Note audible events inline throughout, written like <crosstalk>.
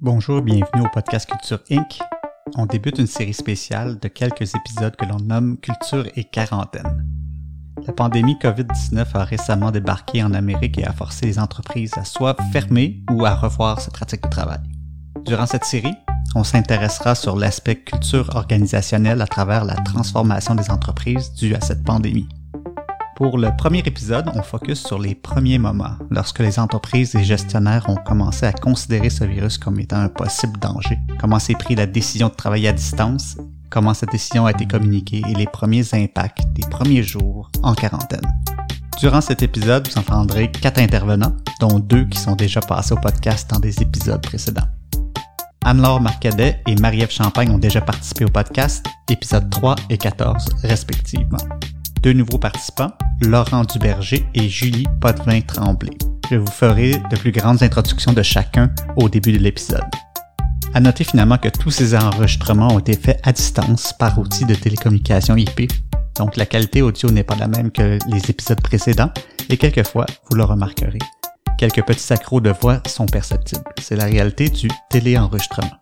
Bonjour, bienvenue au podcast Culture Inc. On débute une série spéciale de quelques épisodes que l'on nomme Culture et quarantaine. La pandémie COVID-19 a récemment débarqué en Amérique et a forcé les entreprises à soit fermer ou à revoir ses pratiques de travail. Durant cette série, on s'intéressera sur l'aspect culture organisationnelle à travers la transformation des entreprises due à cette pandémie. Pour le premier épisode, on focus sur les premiers moments, lorsque les entreprises et gestionnaires ont commencé à considérer ce virus comme étant un possible danger, comment s'est pris la décision de travailler à distance, comment cette décision a été communiquée et les premiers impacts des premiers jours en quarantaine. Durant cet épisode, vous entendrez quatre intervenants, dont deux qui sont déjà passés au podcast dans des épisodes précédents. Anne-Laure Marcadet et Marie-Ève Champagne ont déjà participé au podcast, épisodes 3 et 14 respectivement deux nouveaux participants, Laurent Duberger et Julie Potvin-Tremblay. Je vous ferai de plus grandes introductions de chacun au début de l'épisode. À noter finalement que tous ces enregistrements ont été faits à distance par outil de télécommunication IP, donc la qualité audio n'est pas la même que les épisodes précédents et quelquefois, vous le remarquerez, quelques petits accros de voix sont perceptibles. C'est la réalité du téléenregistrement.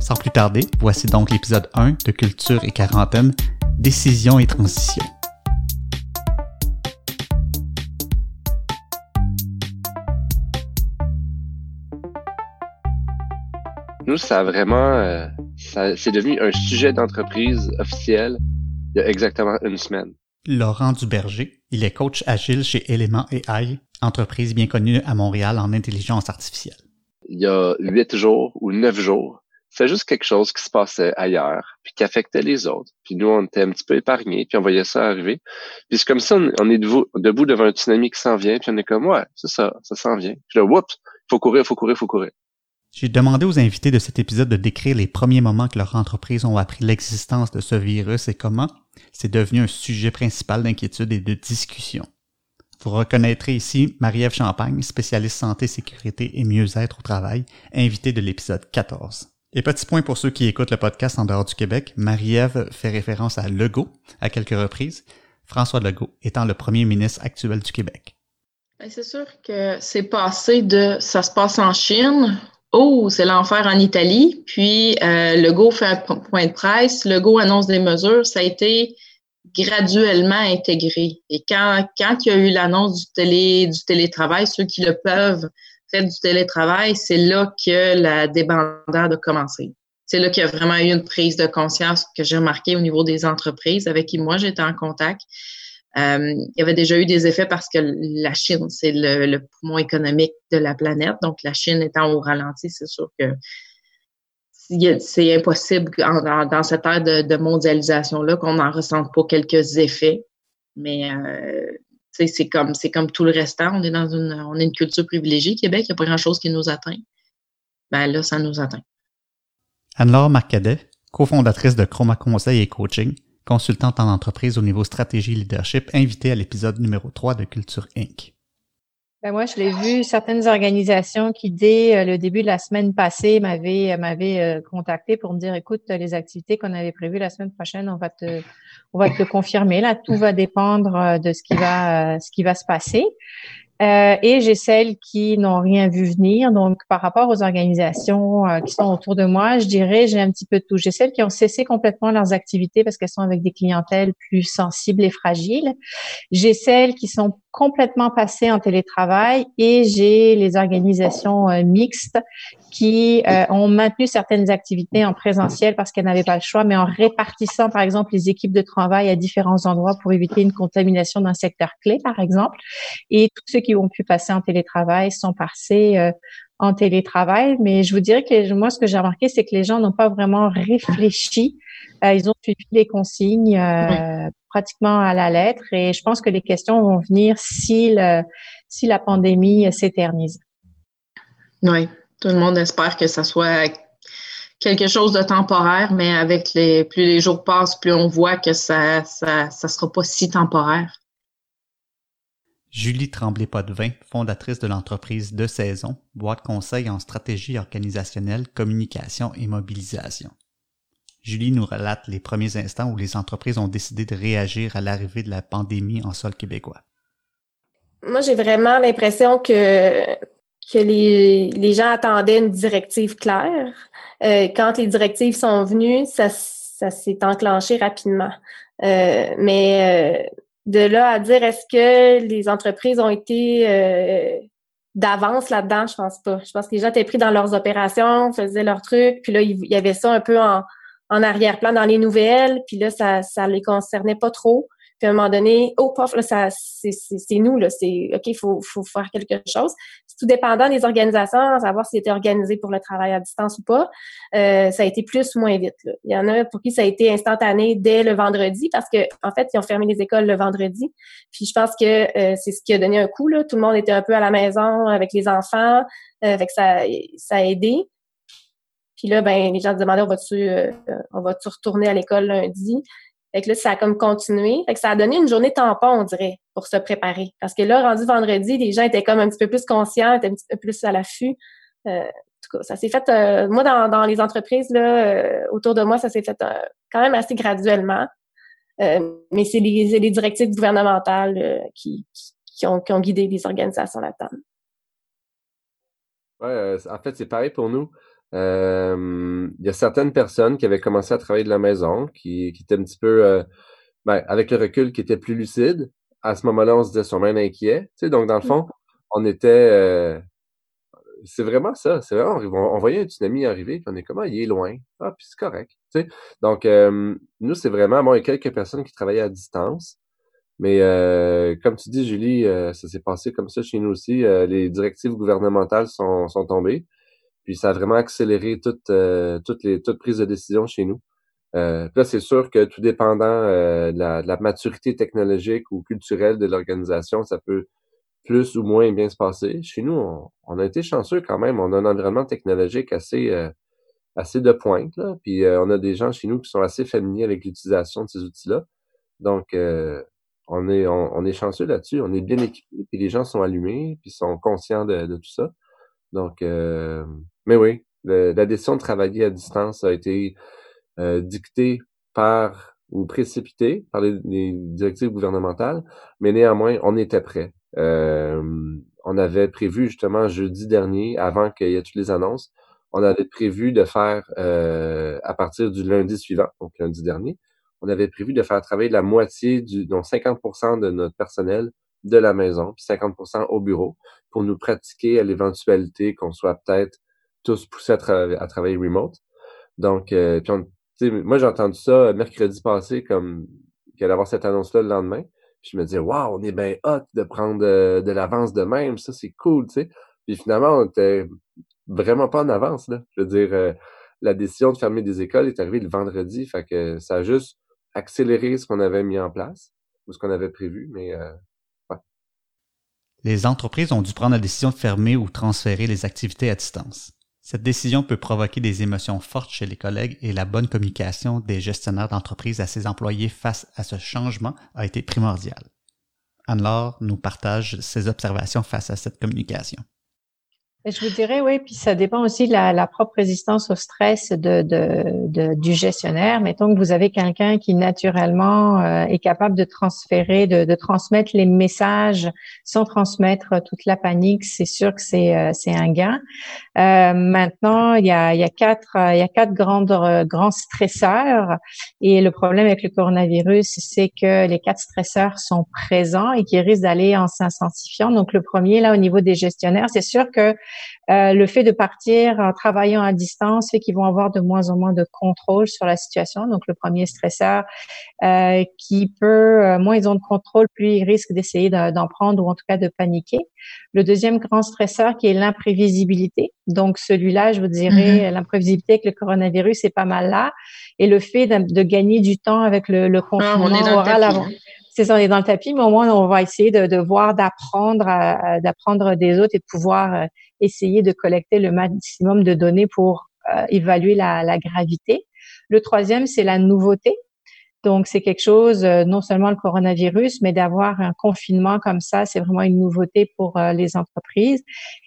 Sans plus tarder, voici donc l'épisode 1 de Culture et Quarantaine décision et transition. Nous, ça a vraiment, euh, c'est devenu un sujet d'entreprise officiel il y a exactement une semaine. Laurent Duberger, il est coach agile chez Element AI, entreprise bien connue à Montréal en intelligence artificielle. Il y a huit jours ou neuf jours, c'est juste quelque chose qui se passait ailleurs, puis qui affectait les autres. Puis nous, on était un petit peu épargnés, puis on voyait ça arriver. Puis c'est comme ça, on est debout, debout devant un tsunami qui s'en vient, puis on est comme, ouais, c'est ça, ça s'en vient. Puis là, oups, faut courir, faut courir, faut courir. J'ai demandé aux invités de cet épisode de décrire les premiers moments que leur entreprise ont appris l'existence de ce virus et comment c'est devenu un sujet principal d'inquiétude et de discussion. Vous reconnaîtrez ici Marie-Ève Champagne, spécialiste santé, sécurité et mieux-être au travail, invitée de l'épisode 14. Et petit point pour ceux qui écoutent le podcast en dehors du Québec, Marie-Ève fait référence à Legault à quelques reprises, François Legault étant le premier ministre actuel du Québec. Ben, c'est sûr que c'est passé de ça se passe en Chine, oh, c'est l'enfer en Italie, puis euh, Legault fait un point de presse, Legault annonce des mesures, ça a été graduellement intégré. Et quand, quand il y a eu l'annonce du, télé, du télétravail, ceux qui le peuvent fait du télétravail, c'est là que la débandade a commencé. C'est là qu'il y a vraiment eu une prise de conscience que j'ai remarqué au niveau des entreprises avec qui moi j'étais en contact. Euh, il y avait déjà eu des effets parce que la Chine, c'est le, poumon économique de la planète. Donc, la Chine étant au ralenti, c'est sûr que c'est impossible dans, cette ère de, mondialisation-là qu'on n'en ressente pas quelques effets. Mais euh, c'est comme, comme tout le restant. On est dans une, on est une culture privilégiée. Québec, il n'y a pas grand-chose qui nous atteint. Ben là, ça nous atteint. Anne-Laure Marcadet, cofondatrice de Chroma Conseil et Coaching, consultante en entreprise au niveau stratégie leadership, invitée à l'épisode numéro 3 de Culture Inc. Ben moi, je l'ai vu, certaines organisations qui, dès euh, le début de la semaine passée, m'avaient, euh, m'avaient euh, contacté pour me dire, écoute, les activités qu'on avait prévues la semaine prochaine, on va te, confirmer. Là, tout va dépendre de ce qui va se passer. Euh, et j'ai celles qui n'ont rien vu venir. Donc, par rapport aux organisations euh, qui sont autour de moi, je dirais, j'ai un petit peu de tout. J'ai celles qui ont cessé complètement leurs activités parce qu'elles sont avec des clientèles plus sensibles et fragiles. J'ai celles qui sont complètement passées en télétravail et j'ai les organisations euh, mixtes qui euh, ont maintenu certaines activités en présentiel parce qu'elles n'avaient pas le choix, mais en répartissant, par exemple, les équipes de travail à différents endroits pour éviter une contamination d'un secteur clé, par exemple. Et tous ceux qui ont pu passer en télétravail sont passés euh, en télétravail. Mais je vous dirais que moi, ce que j'ai remarqué, c'est que les gens n'ont pas vraiment réfléchi. Euh, ils ont suivi les consignes pratiquement à la lettre. Et je pense que les questions vont venir si, le, si la pandémie s'éternise. Oui, tout le monde espère que ça soit quelque chose de temporaire, mais avec les plus les jours passent, plus on voit que ça ça, ça sera pas si temporaire. Julie Tremblay-Potvin, fondatrice de l'entreprise De Saison, boîte conseil en stratégie organisationnelle, communication et mobilisation. Julie nous relate les premiers instants où les entreprises ont décidé de réagir à l'arrivée de la pandémie en sol québécois. Moi, j'ai vraiment l'impression que que les, gens attendaient une directive claire. Euh, quand les directives sont venues, ça, ça s'est enclenché rapidement. Euh, mais euh, de là à dire est-ce que les entreprises ont été euh, d'avance là-dedans, je pense pas. Je pense que les gens étaient pris dans leurs opérations, faisaient leurs trucs, puis là, il y avait ça un peu en, arrière-plan dans les nouvelles, puis là, ça ça les concernait pas trop. Puis à un moment donné, oh, pof, là, ça, c'est, nous, là, c'est, OK, il faut, faut faire quelque chose. C'est tout dépendant des organisations, à savoir si c'était organisé pour le travail à distance ou pas. Euh, ça a été plus ou moins vite. Là. Il y en a pour qui ça a été instantané dès le vendredi parce que, en fait, ils ont fermé les écoles le vendredi. Puis je pense que euh, c'est ce qui a donné un coup, là. Tout le monde était un peu à la maison avec les enfants. Euh, fait ça, ça a aidé. Puis là, ben, les gens se demandaient, on va-tu, euh, on va-tu retourner à l'école lundi? Fait que là, ça a comme continué. Fait que ça a donné une journée tampon, on dirait, pour se préparer. Parce que là, rendu vendredi, les gens étaient comme un petit peu plus conscients, étaient un petit peu plus à l'affût. Euh, en tout cas, ça s'est fait, euh, moi, dans, dans les entreprises, là, euh, autour de moi, ça s'est fait quand même assez graduellement. mais c'est les, les, directives gouvernementales qui, qui, ont, qui ont guidé les organisations là-dedans. Ouais, en fait, c'est pareil pour nous. Euh, il y a certaines personnes qui avaient commencé à travailler de la maison, qui, qui étaient un petit peu, euh, ben, avec le recul, qui étaient plus lucides. À ce moment-là, on se disait sont même inquiets. Tu sais, donc, dans le fond, on était... Euh, c'est vraiment ça. C'est vraiment, on, voyait un tsunami arriver, puis on est comment, ah, il est loin. Ah, puis c'est correct. Tu sais? Donc, nous, c'est vraiment, bon, il y a quelques personnes qui travaillaient à distance. Mais comme tu dis, Julie, ça s'est passé comme ça chez nous aussi. les directives gouvernementales sont, sont tombées. Puis ça a vraiment accéléré toute, euh, toutes les toute prise de décision chez nous. Euh, là, c'est sûr que tout dépendant euh, de, la, maturité technologique ou culturelle de l'organisation, ça peut plus ou moins bien se passer. Chez nous, on, a été chanceux quand même. On a un environnement technologique assez euh, assez de pointe. Là. Puis on a des gens chez nous qui sont assez familiers avec l'utilisation de ces outils-là. Donc, on est on, est chanceux là-dessus. On est bien équipés. Puis les gens sont allumés, puis sont conscients de, de tout ça. Donc, mais oui, la décision de travailler à distance a été euh, dictée par ou précipitée par les, directives gouvernementales, mais néanmoins, on était prêt. Euh, on avait prévu justement jeudi dernier, avant qu'il y ait toutes les annonces, on avait prévu de faire euh, à partir du lundi suivant, donc lundi dernier, on avait prévu de faire travailler la moitié du, donc 50% de notre personnel de la maison, puis 50% au bureau, pour nous pratiquer à l'éventualité qu'on soit peut-être tous poussés à, travailler remote. Donc, euh, puis moi, j'ai entendu ça mercredi passé, comme qu'il allait cette annonce-là le lendemain. Puis je me disais, waouh, on est bien hot de prendre euh, de, l'avance de même, ça c'est cool, tu sais. Puis finalement, on était vraiment pas en avance, là. Je veux dire, euh, la décision de fermer des écoles est arrivée le vendredi, fait que ça a juste accéléré ce qu'on avait mis en place ou ce qu'on avait prévu, mais ouais. Les entreprises ont dû prendre la décision de fermer ou transférer les activités à distance. Cette décision peut provoquer des émotions fortes chez les collègues et la bonne communication des gestionnaires d'entreprise à ses employés face à ce changement a été primordiale. Anne-Laure nous partage ses observations face à cette communication. Je vous dirais, oui, puis ça dépend aussi de la, propre résistance au stress de, de, du gestionnaire. Mettons que vous avez quelqu'un qui naturellement euh, est capable de transférer, de, de, transmettre les messages sans transmettre toute la panique, c'est sûr que c'est euh, un gain. Euh, maintenant, il y a, il y a quatre il y a quatre grandes grands stresseurs et le problème avec le coronavirus, c'est que les quatre stresseurs sont présents et qui risquent d'aller en s'intensifiant. Donc le premier là au niveau des gestionnaires, c'est sûr que euh, le fait de partir en travaillant à distance fait qu'ils vont avoir de moins en moins de contrôle sur la situation. Donc, le premier stresseur euh, qui peut, euh, moins ils ont de contrôle, plus ils risquent d'essayer d'en prendre ou en tout cas de paniquer. Le deuxième grand stresseur qui est l'imprévisibilité. Donc, celui-là, je vous dirais, mm-hmm. l'imprévisibilité avec le coronavirus, c'est pas mal là. Et le fait de, gagner du temps avec le, le confinement ah, c'est ça, on est dans le tapis, mais au moins on va essayer de, de voir, d'apprendre, d'apprendre des autres et de pouvoir essayer de collecter le maximum de données pour euh, évaluer la, la, gravité. Le troisième, c'est la nouveauté. Donc, c'est quelque chose, euh, non seulement le coronavirus, mais d'avoir un confinement comme ça, c'est vraiment une nouveauté pour euh, les entreprises.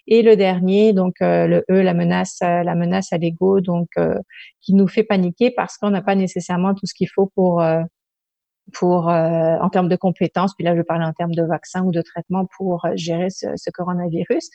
Et le dernier, donc le E, la menace, la menace à l'ego, donc qui nous fait paniquer parce qu'on n'a pas nécessairement tout ce qu'il faut pour pour euh, en termes de compétences, puis là je vais parler en termes de vaccins ou de traitements pour euh, gérer ce, ce coronavirus.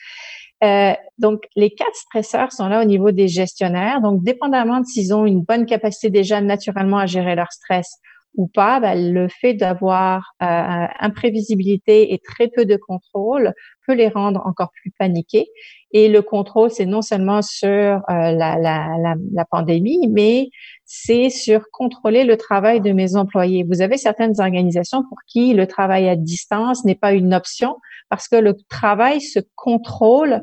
Euh, donc les quatre stresseurs sont là au niveau des gestionnaires. Donc dépendamment de s'ils ont une bonne capacité déjà naturellement à gérer leur stress ou pas, ben, le fait d'avoir euh, imprévisibilité et très peu de contrôle peut les rendre encore plus paniqués. Et le contrôle, c'est non seulement sur euh, la, la, la, pandémie, mais c'est sur contrôler le travail de mes employés. Vous avez certaines organisations pour qui le travail à distance n'est pas une option parce que le travail se contrôle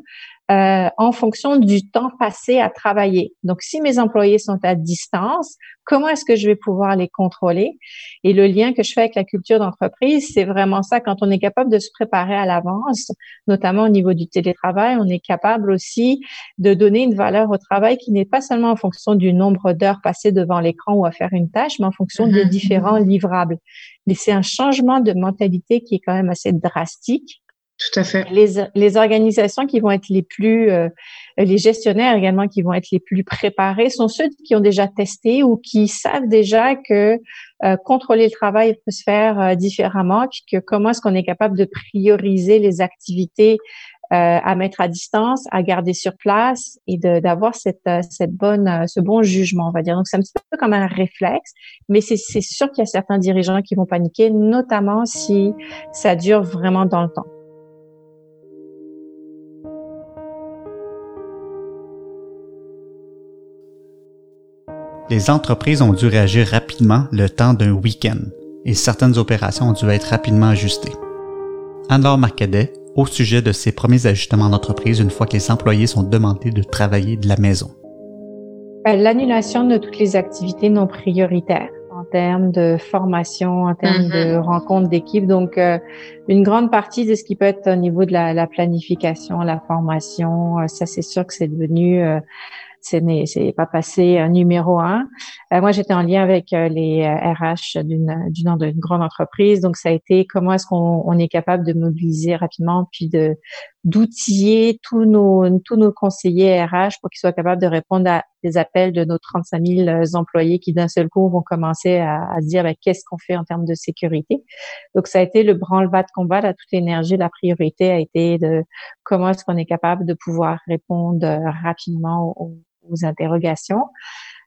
euh, en fonction du temps passé à travailler. Donc, si mes employés sont à distance, comment est-ce que je vais pouvoir les contrôler? Et le lien que je fais avec la culture d'entreprise, c'est vraiment ça. Quand on est capable de se préparer à l'avance, notamment au niveau du télétravail, on est capable aussi de donner une valeur au travail qui n'est pas seulement en fonction du nombre d'heures passées devant l'écran ou à faire une tâche, mais en fonction des mm-hmm. différents livrables. Mais c'est un changement de mentalité qui est quand même assez drastique tout à fait. Les, les organisations qui vont être les plus, euh, les gestionnaires également qui vont être les plus préparés sont ceux qui ont déjà testé ou qui savent déjà que euh, contrôler le travail peut se faire euh, différemment, puis que comment est-ce qu'on est capable de prioriser les activités à mettre à distance, à garder sur place et d'avoir cette, cette bonne, ce bon jugement, on va dire. Donc c'est un petit peu comme un réflexe, mais c'est sûr qu'il y a certains dirigeants qui vont paniquer, notamment si ça dure vraiment dans le temps. Les entreprises ont dû réagir rapidement le temps d'un week-end et certaines opérations ont dû être rapidement ajustées. Anne-Laure Marcadet, au sujet de ces premiers ajustements d'entreprise une fois que les employés sont demandés de travailler de la maison. Euh, l'annulation de toutes les activités non prioritaires en termes de formation, en termes de mm-hmm. rencontres d'équipe. Donc, euh, une grande partie de ce qui peut être au niveau de la, la planification, la formation, euh, ça c'est sûr que c'est devenu ce n'est pas passé euh, numéro un. Euh, moi, j'étais en lien avec euh, les RH d'une d'une grande entreprise, donc ça a été comment est-ce qu'on on est capable de mobiliser rapidement, puis de d'outiller tous nos tous nos conseillers RH pour qu'ils soient capables de répondre à des appels de nos 35 000 employés qui d'un seul coup vont commencer à, à se dire ben, qu'est-ce qu'on fait en termes de sécurité. Donc ça a été le branle-bas de combat, là, toute l'énergie, la priorité a été de comment est-ce qu'on est capable de pouvoir répondre rapidement aux, aux interrogations.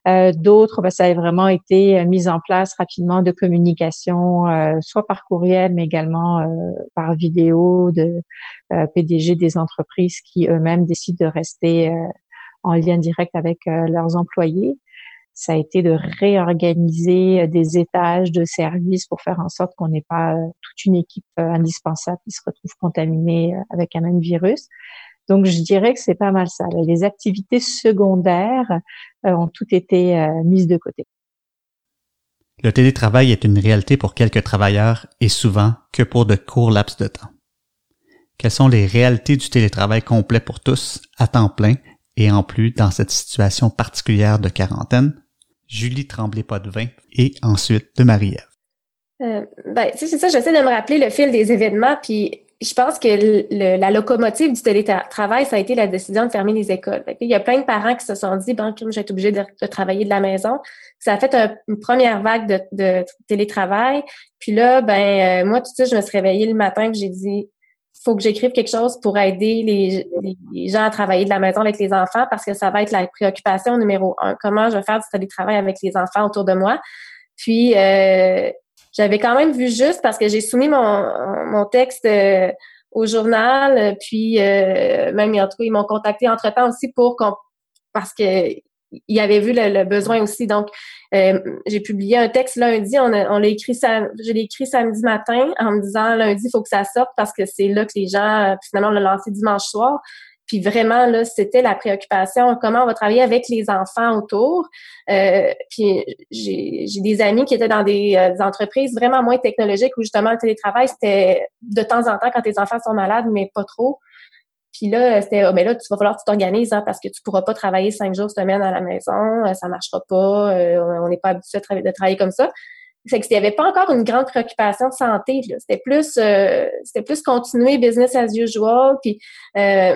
Euh, D'autres, ben, ça a vraiment été euh, mis en place rapidement de communication, euh, soit par courriel, mais également euh, par vidéo de euh, PDG des entreprises qui eux-mêmes décident de rester en lien direct avec leurs employés. Ça a été de réorganiser des étages de services pour faire en sorte qu'on n'ait pas toute une équipe indispensable qui se retrouve contaminée avec un même virus. Donc, je dirais que c'est pas mal ça. Les activités secondaires euh, ont toutes été euh, mises de côté. Le télétravail est une réalité pour quelques travailleurs et souvent que pour de courts laps de temps. Quelles sont les réalités du télétravail complet pour tous, à temps plein, et en plus dans cette situation particulière de quarantaine? Julie Tremblay-Potvin et ensuite de Marie-Ève. Euh, ben, c'est ça, j'essaie de me rappeler le fil des événements, puis je pense que la locomotive du télétravail, ça a été la décision de fermer les écoles. il y a plein de parents qui se sont dit, bon, je vais être obligé de, travailler de la maison. Ça a fait une première vague de, télétravail. Puis là, ben euh, moi, tout de suite, je me suis réveillée le matin et j'ai dit, faut que j'écrive quelque chose pour aider les, les, gens à travailler de la maison avec les enfants parce que ça va être la préoccupation numéro un. Comment je vais faire du télétravail avec les enfants autour de moi? Puis, euh, j'avais quand même vu juste parce que j'ai soumis mon, mon texte euh, au journal, puis euh, même en tout cas, ils m'ont contacté entre-temps aussi pour qu'on parce que il avait vu le, besoin aussi. Donc, euh, j'ai publié un texte lundi. On, on l'a écrit, je l'ai écrit samedi matin en me disant lundi, il faut que ça sorte parce que c'est là que les gens, finalement, on l'a lancé dimanche soir. Puis vraiment, là, c'était la préoccupation, comment on va travailler avec les enfants autour. Euh, puis j'ai des amis qui étaient dans des, euh, des, entreprises vraiment moins technologiques où justement le télétravail, c'était de temps en temps quand tes enfants sont malades, mais pas trop. Puis là, c'était, oh, mais là, tu vas falloir que tu t'organises hein, parce que tu pourras pas travailler cinq jours semaine à la maison, euh, ça marchera pas, on n'est pas habitué de travailler comme ça. C'est qu'il n'y avait pas encore une grande préoccupation de santé. C'était plus, euh, c'était plus continuer business as usual. Puis euh,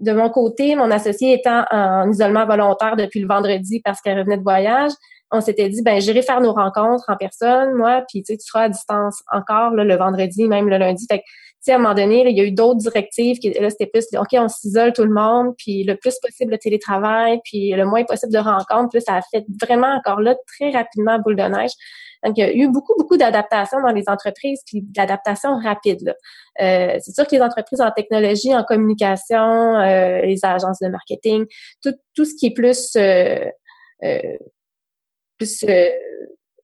de mon côté, mon associé étant en isolement volontaire depuis le vendredi parce qu'elle revenait de voyage, on s'était dit, ben j'irai faire nos rencontres en personne, moi, puis tu sais, tu seras à distance encore le vendredi, même le lundi. Fait sais, à un moment donné, il y a eu d'autres directives qui, là, c'était plus, OK, on s'isole tout le monde, puis le plus possible de télétravail, puis le moins possible de rencontres. Puis ça a fait vraiment encore là très rapidement boule de neige. Donc, il y a eu beaucoup, beaucoup d'adaptations dans les entreprises, puis d'adaptation rapide. Là. Euh, c'est sûr que les entreprises en technologie, en communication, euh, les agences de marketing, tout, tout ce qui est plus euh, euh plus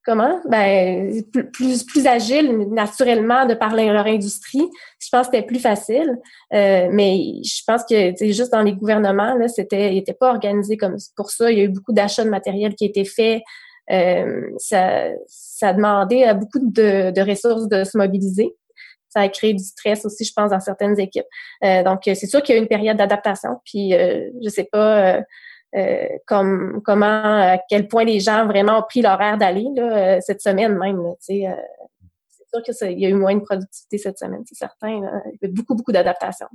comment? Ben, plus, plus agile naturellement de par leur industrie. Je pense que c'était plus facile. Euh, mais je pense que juste dans les gouvernements, là, c'était, n'était pas organisé comme pour ça. Il y a eu beaucoup d'achats de matériel qui a été fait. Euh, ça, ça a demandé à beaucoup de, de ressources de se mobiliser ça a créé du stress aussi, je pense, dans certaines équipes. Euh, donc, c'est sûr qu'il y a eu une période d'adaptation. Puis, euh, je sais pas, euh, euh, comme comment à quel point les gens vraiment ont pris l'horaire d'aller là, euh, cette semaine même. euh, c'est sûr qu'il y a eu moins de productivité cette semaine, c'est certain. Il y a eu beaucoup, beaucoup d'adaptation.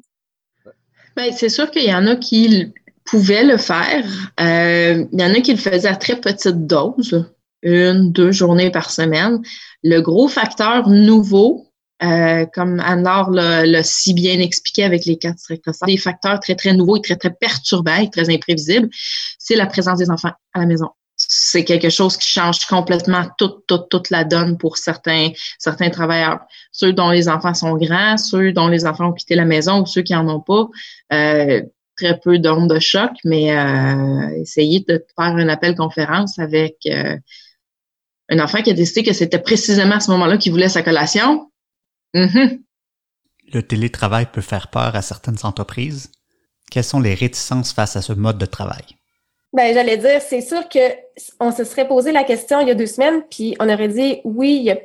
Ben, c'est sûr qu'il y en a qui pouvaient le faire. Euh, il y en a qui le faisaient à très petite dose, une, deux journées par semaine. Le gros facteur nouveau, euh, comme Anne-Laure l'a si bien expliqué avec les quatre des facteurs très, très nouveaux et très, très perturbants et très imprévisibles, c'est la présence des enfants à la maison. C'est quelque chose qui change complètement toute, toute, toute la donne pour certains, certains travailleurs. Ceux dont les enfants sont grands, ceux dont les enfants ont quitté la maison ou ceux qui en ont pas. Euh, très peu d'ondes de choc, mais euh, essayez de faire un appel conférence avec euh, un enfant qui a décidé que c'était précisément à ce moment-là qu'il voulait sa collation Mm-hmm. Le télétravail peut faire peur à certaines entreprises. Quelles sont les réticences face à ce mode de travail? Ben, j'allais dire, c'est sûr que on se serait posé la question il y a deux semaines, puis on aurait dit oui, il y a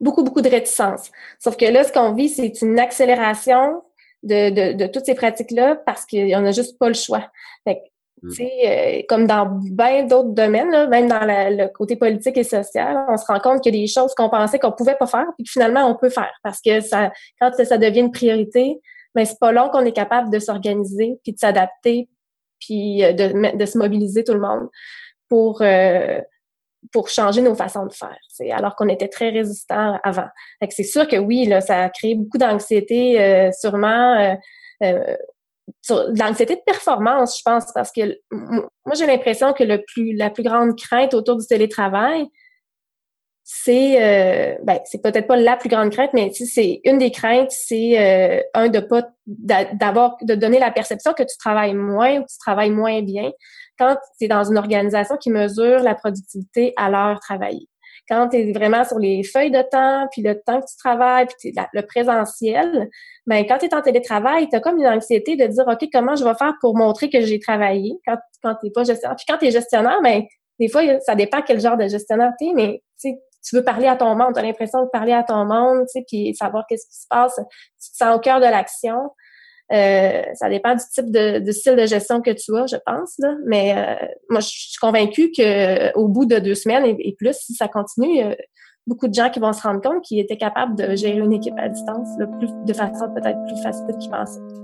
beaucoup, beaucoup de réticences. Sauf que là, ce qu'on vit, c'est une accélération de, de, de toutes ces pratiques-là parce qu'on n'a juste pas le choix. Fait Mm. Euh, comme dans bien d'autres domaines, même dans le côté politique et social, on se rend compte qu'il y a des choses qu'on pensait qu'on pouvait pas faire, puis que finalement on peut faire. Parce que ça, quand ça devient une priorité, ben c'est pas long qu'on est capable de s'organiser, puis de s'adapter, puis euh, de, de se mobiliser tout le monde pour euh, pour changer nos façons de faire. C'est alors qu'on était très résistants avant. c'est sûr que oui, là, ça a créé beaucoup d'anxiété, euh, sûrement. Euh, l'anxiété de performance, je pense, parce que moi, j'ai l'impression que le plus, la plus grande crainte autour du télétravail, c'est, euh, ben, c'est peut-être pas la plus grande crainte, mais c'est une des craintes, c'est euh, un de pas d'abord de donner la perception que tu travailles moins ou que tu travailles moins bien quand es dans une organisation qui mesure la productivité à l'heure travaillée quand tu es vraiment sur les feuilles de temps, puis le temps que tu travailles, puis le présentiel, ben quand tu es en télétravail, tu as comme une anxiété de dire OK, comment je vais faire pour montrer que j'ai travaillé? Quand quand tu pas gestionnaire. Puis quand tu es gestionnaire, ben des fois ça dépend quel genre de gestionnaire tu es, mais tu veux parler à ton monde, tu as l'impression de parler à ton monde, puis savoir qu'est-ce qui se passe, tu te sens au cœur de l'action. Euh, ça dépend du type de, style de gestion que tu as, je pense. Là. Mais euh, moi, je suis convaincue qu'au bout de deux semaines et, plus, si ça continue, a beaucoup de gens qui vont se rendre compte qu'ils étaient capables de gérer une équipe à distance plus, de façon peut-être plus facile qu'ils pensaient.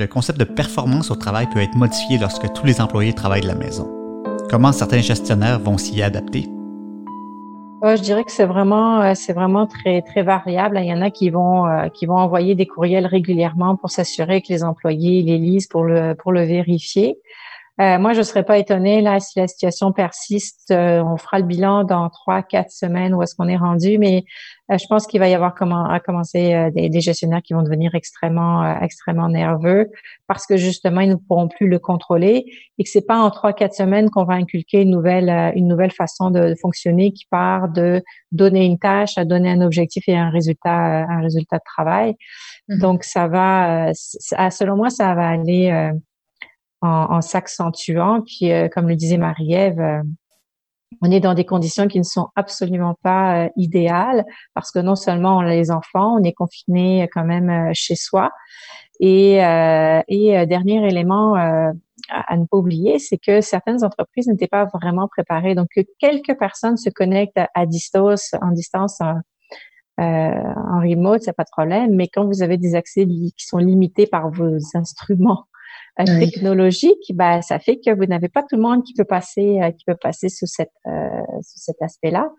Le concept de performance au travail peut être modifié lorsque tous les employés travaillent de la maison. Comment certains gestionnaires vont s'y adapter? je dirais que c'est vraiment, euh, c'est vraiment très, très variable. Il y en a qui vont, euh, qui vont envoyer des courriels régulièrement pour s'assurer que les employés les lisent pour le, pour le vérifier. Euh, moi, je ne serais pas étonnée là si la situation persiste. Euh, on fera le bilan dans trois, quatre semaines où est-ce qu'on est rendu, mais euh, je pense qu'il va y avoir comment, à commencer des, des, gestionnaires qui vont devenir extrêmement, extrêmement nerveux parce que justement ils ne pourront plus le contrôler et que c'est pas en trois, quatre semaines qu'on va inculquer une nouvelle, une nouvelle façon de fonctionner qui part de donner une tâche à donner un objectif et un résultat, un résultat de travail. Mm-hmm. Donc ça va, selon moi, ça va aller en, s'accentuant. Puis, euh, comme le disait Marie-Ève, euh, on est dans des conditions qui ne sont absolument pas euh, idéales parce que non seulement on a les enfants, on est confiné quand même chez soi. Et, et dernier élément à, ne pas oublier, c'est que certaines entreprises n'étaient pas vraiment préparées. Donc, que quelques personnes se connectent à, distance, en distance en remote, c'est pas de problème. Mais quand vous avez des accès qui sont limités par vos instruments euh, technologiques, bah, ça fait que vous n'avez pas tout le monde qui peut passer, qui peut passer sous cette, sous cet aspect-là.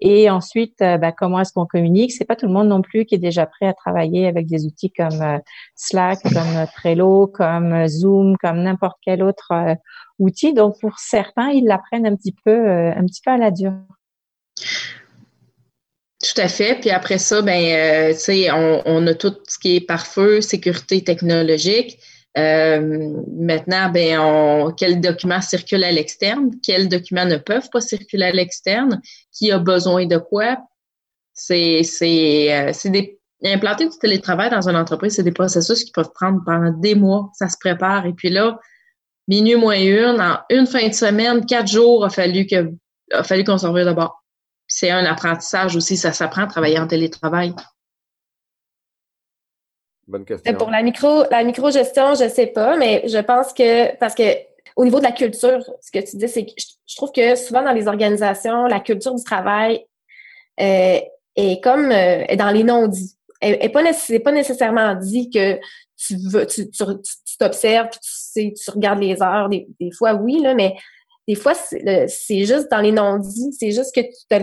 Et ensuite, bah, comment est-ce qu'on communique? C'est pas tout le monde non plus qui est déjà prêt à travailler avec des outils comme Slack, comme Trello, comme Zoom, comme n'importe quel autre outil. Donc, pour certains, ils l'apprennent un petit peu, un petit peu à la dure. Tout à fait. Puis après ça, ben, euh, tu sais, on, a tout ce qui est pare-feu, sécurité technologique. Euh, maintenant, ben, on, quels documents circulent à l'externe, quels documents ne peuvent pas circuler à l'externe, qui a besoin de quoi. C'est, c'est, euh, c'est des implanter du télétravail dans une entreprise, c'est des processus qui peuvent prendre pendant des mois. Ça se prépare. Et puis là, minuit moins une, en une fin de semaine, quatre jours, a fallu que, a fallu qu'on s'en d'abord c'est un apprentissage aussi, ça s'apprend à travailler en télétravail. Bonne question. Pour la micro, la micro-gestion, je sais pas, mais je pense que parce que au niveau de la culture, ce que tu dis, c'est que je trouve que souvent dans les organisations, la culture du travail euh, est comme euh, est dans les non-dits. Elle n'est pas, pas nécessairement dit que tu veux, tu t'observes, tu, tu, tu, regardes les heures, des, des fois oui, là, mais des fois, c'est juste dans les non-dits, c'est juste que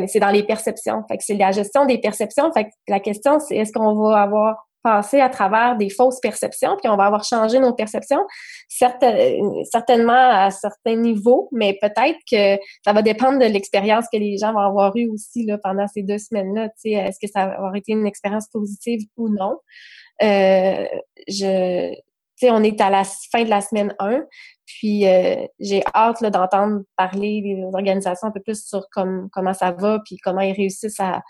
c'est dans les perceptions. Fait que c'est la gestion des perceptions. Fait que la question, c'est est-ce qu'on va avoir passé à travers des fausses perceptions, puis on va avoir changé nos perceptions, certainement à certains niveaux, mais peut-être que ça va dépendre de l'expérience que les gens vont avoir eue aussi là, pendant ces deux semaines-là. Est-ce que ça va avoir été une expérience positive ou non? Euh, je, on est à la fin de la semaine 1, puis euh, j'ai hâte d'entendre parler des organisations un peu plus sur comment ça va, puis comment ils réussissent à,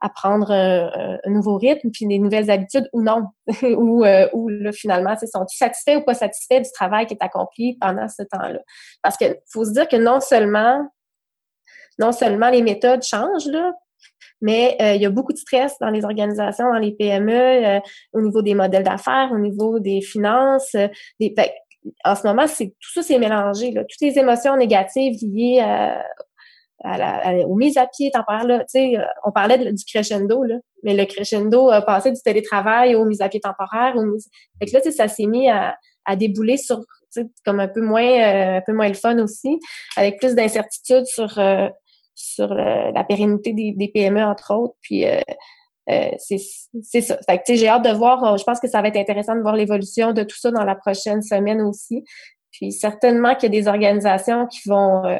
à prendre un, nouveau rythme, puis des nouvelles habitudes ou non, <laughs> ou, euh, ou là, finalement, sont-ils satisfaits ou pas satisfaits du travail qui est accompli pendant ce temps-là. Parce que faut se dire que non seulement non seulement les méthodes changent, là, mais euh, il y a beaucoup de stress dans les organisations, dans les PME, euh, au niveau des modèles d'affaires, au niveau des finances. des, en ce moment, c'est tout ça c'est mélangé. Là. Toutes les émotions négatives liées à, à la, aux mises à pied temporaires. Là. sais, on parlait du crescendo, là, mais le crescendo a passé du télétravail aux mises à pied temporaires. Fait que là, ça s'est mis à, à débouler sur comme un peu moins euh, un peu moins le fun aussi, avec plus d'incertitude sur euh, sur la pérennité des, PME entre autres. Puis euh, euh, c'est ça. Fait que, j'ai hâte de voir. Euh, je pense que ça va être intéressant de voir l'évolution de tout ça dans la prochaine semaine aussi. Puis certainement qu'il y a des organisations qui vont euh,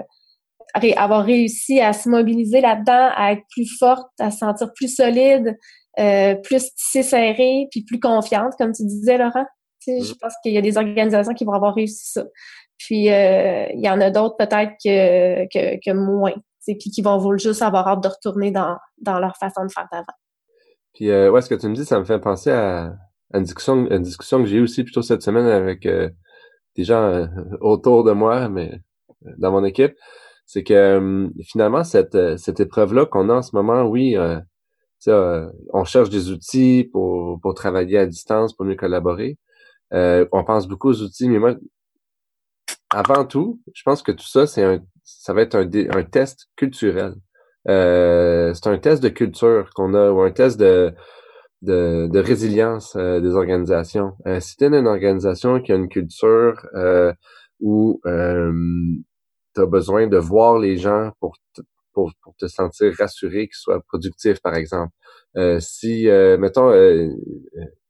avoir réussi à se mobiliser là-dedans, à être plus fortes, à se sentir plus solides, euh, plus tissées serrées, puis plus confiantes, comme tu disais, Laurent. Mm. Je pense qu'il y a des organisations qui vont avoir réussi ça. Puis euh, il y en a d'autres peut-être que, que, que moins. Puis qui vont juste avoir hâte de retourner dans, dans leur façon de faire d'avant. Puis euh, ouais, ce que tu me dis, ça me fait penser à, une discussion, une discussion que j'ai eue aussi plutôt cette semaine avec euh, des gens autour de moi, mais dans mon équipe. C'est que finalement, cette, cette épreuve-là qu'on a en ce moment, oui, on cherche des outils pour, pour travailler à distance, pour mieux collaborer. on pense beaucoup aux outils, mais moi, avant tout, je pense que tout ça, c'est un, ça va être un, un test culturel. Euh, c'est un test de culture qu'on a ou un test de, de, de résilience euh, des organisations. Euh, si tu une organisation qui a une culture euh, où tu as besoin de voir les gens pour, pour, pour te sentir rassuré, qu'ils soient productifs, par exemple. si, mettons,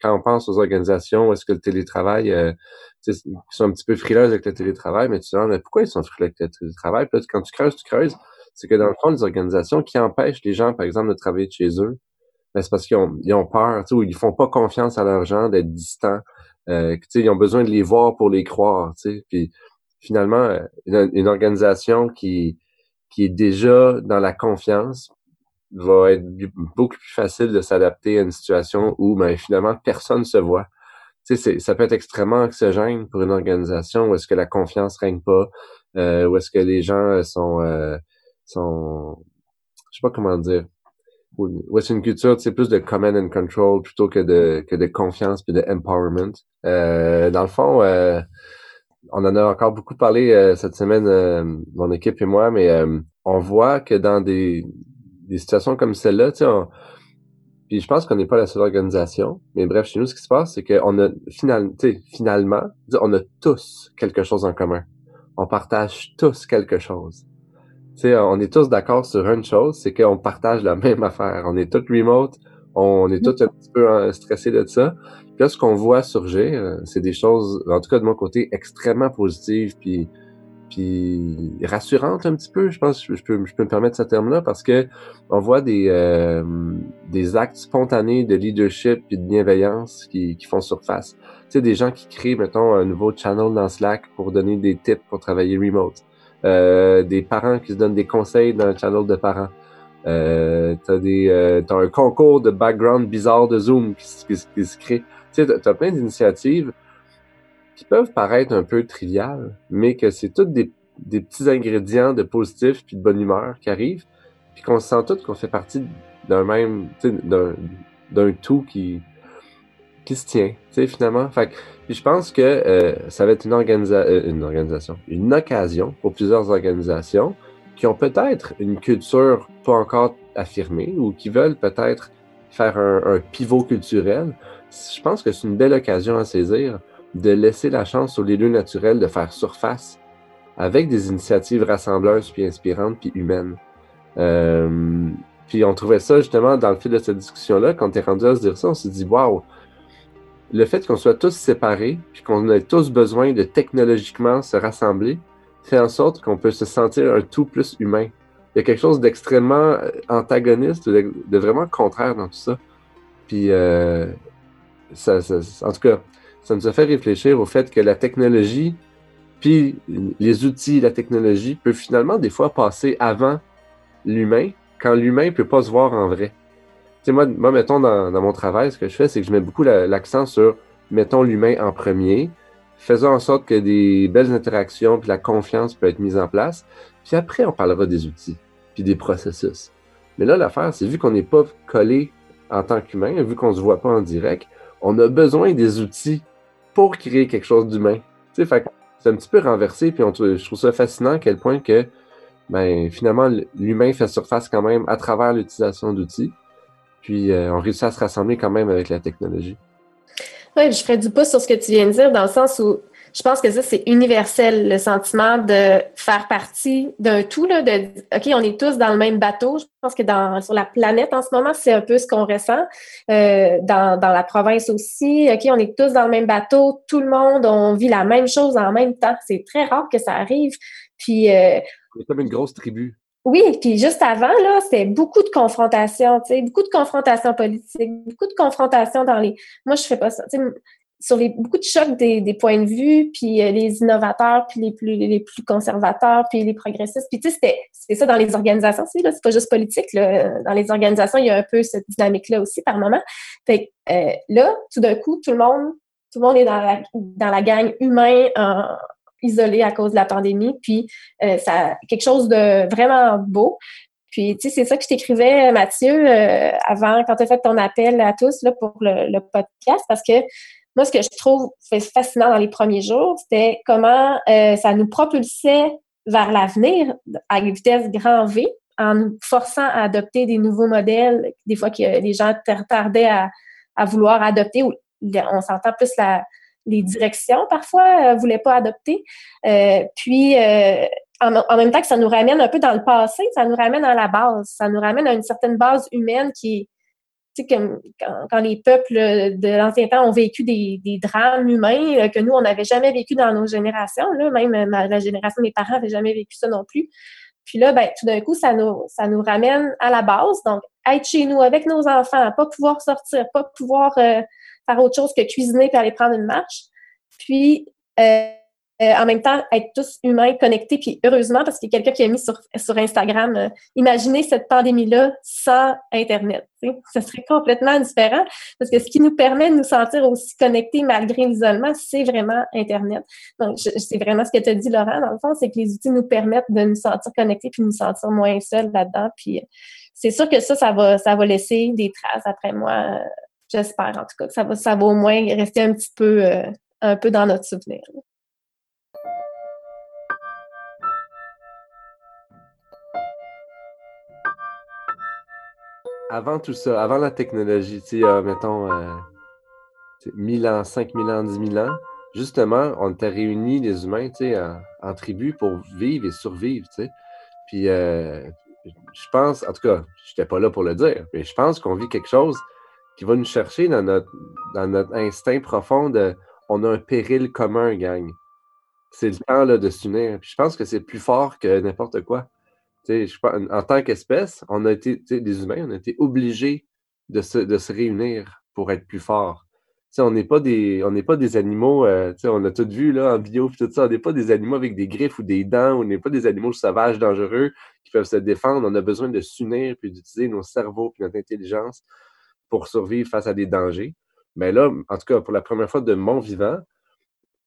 quand on pense aux organisations, est-ce que le télétravail, ils sont un petit peu frileux avec le télétravail, mais tu te demandes, mais pourquoi ils sont frileux avec le télétravail? Puis là, quand tu creuses, tu creuses, c'est que dans le fond, les organisations qui empêchent les gens, par exemple, de travailler de chez eux, ben, c'est parce qu'ils ont, ils ont peur, ou ils font pas confiance à leurs gens d'être distants. Euh, ils ont besoin de les voir pour les croire. sais. Puis finalement, euh, une, organisation qui, qui est déjà dans la confiance va être beaucoup plus facile de s'adapter à une situation où ben, finalement personne se voit. Tu sais, ça peut être extrêmement anxiogène pour une organisation où est-ce que la confiance règne pas, euh, où est-ce que les gens sont euh, sont, je sais pas comment dire, ouais, c'est une culture, c'est plus de command and control plutôt que de que de confiance puis de empowerment. Euh, dans le fond, euh, on en a encore beaucoup parlé euh, cette semaine, euh, mon équipe et moi, mais on voit que dans des, situations comme celle-là, tu sais, Puis je pense qu'on n'est pas la seule organisation. Mais bref, chez nous, ce qui se passe, c'est qu'on a final, finalement, on a tous quelque chose en commun. On partage tous quelque chose. sais, on est tous d'accord sur une chose, c'est qu'on partage la <laughs> même affaire. On est tous remote, on est tous un petit peu euh, stressés de ça. Puis là, ce qu'on voit surgir, euh, c'est des choses, en tout cas de mon côté, extrêmement positives, puis puis rassurante un petit peu, je pense, je, peux, je peux me permettre ce terme-là, parce que on voit des, euh, des actes spontanés de leadership et de bienveillance qui, qui font surface. Tu sais, des gens qui créent, mettons, un nouveau channel dans Slack pour donner des tips pour travailler remote. Euh, des parents qui se donnent des conseils dans un channel de parents. Euh, t'as des euh, t'as un concours de background bizarre de Zoom qui, qui se crée. Tu sais, t'as plein d'initiatives qui peuvent paraître un peu triviales, mais que c'est toutes des, des, petits ingrédients de positif puis de bonne humeur qui arrivent, puis qu'on se sent tous qu'on fait partie d'un même, d'un, d'un tout qui, qui se tient, tu sais, finalement. Fait puis je pense que euh, ça va être une, organisa euh, une organisation, une occasion pour plusieurs organisations qui ont peut-être une culture pas encore affirmée ou qui veulent peut-être faire un, pivot culturel. Je pense que c'est une belle occasion à saisir de laisser la chance aux lieux naturels de faire surface avec des initiatives rassembleuses, puis inspirantes, puis humaines. Euh, puis on trouvait ça justement dans le fil de cette discussion-là, quand on est rendu à se dire ça, on s'est dit waouh, le fait qu'on soit tous séparés, puis qu'on ait tous besoin de technologiquement se rassembler, fait en sorte qu'on peut se sentir un tout plus humain. Il y a quelque chose d'extrêmement antagoniste, de, vraiment contraire dans tout ça. Puis, euh, ça, en tout cas, ça nous a fait réfléchir au fait que la technologie, puis les outils, la technologie, peut finalement des fois passer avant l'humain, quand l'humain peut pas se voir en vrai. Tu sais, moi, mettons, dans mon travail, ce que je fais, c'est que je mets beaucoup l'accent sur, mettons, l'humain en premier, faisons en sorte que des belles interactions puis la confiance peut être mise en place. Puis après, on parlera des outils puis des processus. Mais là, l'affaire, c'est vu qu'on n'est pas collé en tant qu'humain, vu qu'on se voit pas en direct, on a besoin des outils pour créer quelque chose d'humain. Tu sais, c'est un petit peu renversé, puis on, je trouve ça fascinant à quel point que ben, finalement, l'humain fait surface quand même à travers l'utilisation d'outils. Puis euh, on réussit à se rassembler quand même avec la technologie. Oui, je ferais du pouce sur ce que tu viens de dire, dans le sens où je pense que ça, c'est universel, le sentiment de faire partie d'un tout, là, de OK, on est tous dans le même bateau. Je pense que dans, sur la planète en ce moment, c'est un peu ce qu'on ressent. Euh, dans, dans la province aussi, OK, on est tous dans le même bateau, tout le monde, on vit la même chose en même temps. C'est très rare que ça arrive. Puis euh, comme une grosse tribu. Oui, puis juste avant, là, c'était beaucoup de confrontations, tu sais, beaucoup de confrontations politiques, beaucoup de confrontations dans les. Moi, je fais pas ça. Tu sais, sur les, beaucoup de chocs des, des points de vue, puis euh, les innovateurs, puis les plus, les plus conservateurs, puis les progressistes. Puis tu sais, c'était ça dans les organisations aussi, là, c'est pas juste politique. Là. Dans les organisations, il y a un peu cette dynamique-là aussi par moment. Fait euh, là, tout d'un coup, tout le monde, tout le monde est dans la, dans la gang humain, isolé à cause de la pandémie, puis euh, ça quelque chose de vraiment beau. Puis, tu sais, c'est ça que je t'écrivais, Mathieu, euh, avant, quand tu as fait ton appel à tous là, pour le, podcast, parce que moi, ce que je trouve fascinant dans les premiers jours, c'était comment euh, ça nous propulsait vers l'avenir à une vitesse grand V en nous forçant à adopter des nouveaux modèles, des fois que les gens tardaient à, à vouloir adopter, ou on s'entend plus la, les directions parfois euh, voulaient pas adopter. Euh, puis euh, en, même temps que ça nous ramène un peu dans le passé, ça nous ramène à la base, ça nous ramène à une certaine base humaine qui sais, quand, quand, les peuples de l'ancien temps ont vécu des, drames humains que nous, on n'avait jamais vécu dans nos générations, là, même euh, la génération de mes parents n'avait jamais vécu ça non plus. Puis là, ben, tout d'un coup, ça nous, ça nous ramène à la base. Donc, être chez nous avec nos enfants, pas pouvoir sortir, pas pouvoir faire autre chose que cuisiner puis aller prendre une marche. Puis, euh, euh, en même temps, être tous humains, connectés, puis heureusement, parce qu'il y a quelqu'un qui a mis sur, sur Instagram, euh, imaginez cette pandémie-là sans Internet. Ce serait complètement différent, parce que ce qui nous permet de nous sentir aussi connectés malgré l'isolement, c'est vraiment Internet. Donc, c'est vraiment ce que tu as dit, Laurent, dans le fond, c'est que les outils nous permettent de nous sentir connectés, puis nous sentir moins seuls là-dedans. Puis euh, c'est sûr que ça, ça va, ça va laisser des traces après moi. J'espère, en tout cas, que ça va, ça va au moins rester un petit peu, un peu dans notre souvenir. avant tout ça, avant la technologie, tu sais, mettons, 1000 ans, 5000 ans, 10 000 ans, justement, on était réunis, les humains, tu sais, en, en tribu pour vivre et survivre, tu sais. Puis, euh, je pense, en tout cas, je n'étais pas là pour le dire, mais je pense qu'on vit quelque chose qui va nous chercher dans notre, dans notre instinct profond de on a un péril commun, gang. C'est le temps là, de s'unir. Je pense que c'est plus fort que n'importe quoi. Je, en tant qu'espèce, on a été, des humains, on a été obligés de se, de se réunir pour être plus forts on n'est pas des pas des animaux, euh, on a tout vu là, en bio tout ça, on n'est pas des animaux avec des griffes ou des dents, on n'est pas des animaux sauvages, dangereux, qui peuvent se défendre. On a besoin de s'unir puis d'utiliser nos cerveaux puis notre intelligence pour survivre face à des dangers. Mais là, en tout cas, pour la première fois de mon vivant,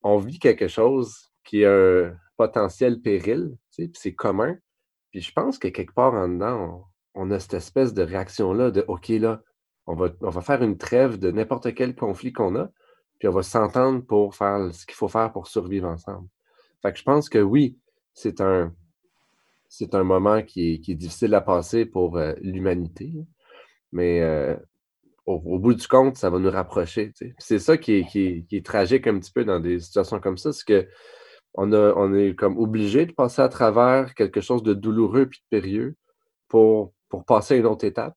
on vit quelque chose qui est un potentiel péril, puis c'est commun. Puis je pense que quelque part en dedans, on a cette espèce de réaction-là de OK, là, on va, faire une trêve de n'importe quel conflit qu'on a, puis on va s'entendre pour faire ce qu'il faut faire pour survivre ensemble. Fait que je pense que oui, c'est un, c'est un moment qui est, difficile à passer pour euh, l'humanité, mais euh, au, bout du compte, ça va nous rapprocher. C'est ça qui est, tragique un petit peu dans des situations comme ça, c'est que on, on est comme obligé de passer à travers quelque chose de douloureux puis de périlleux pour, pour passer à une autre étape.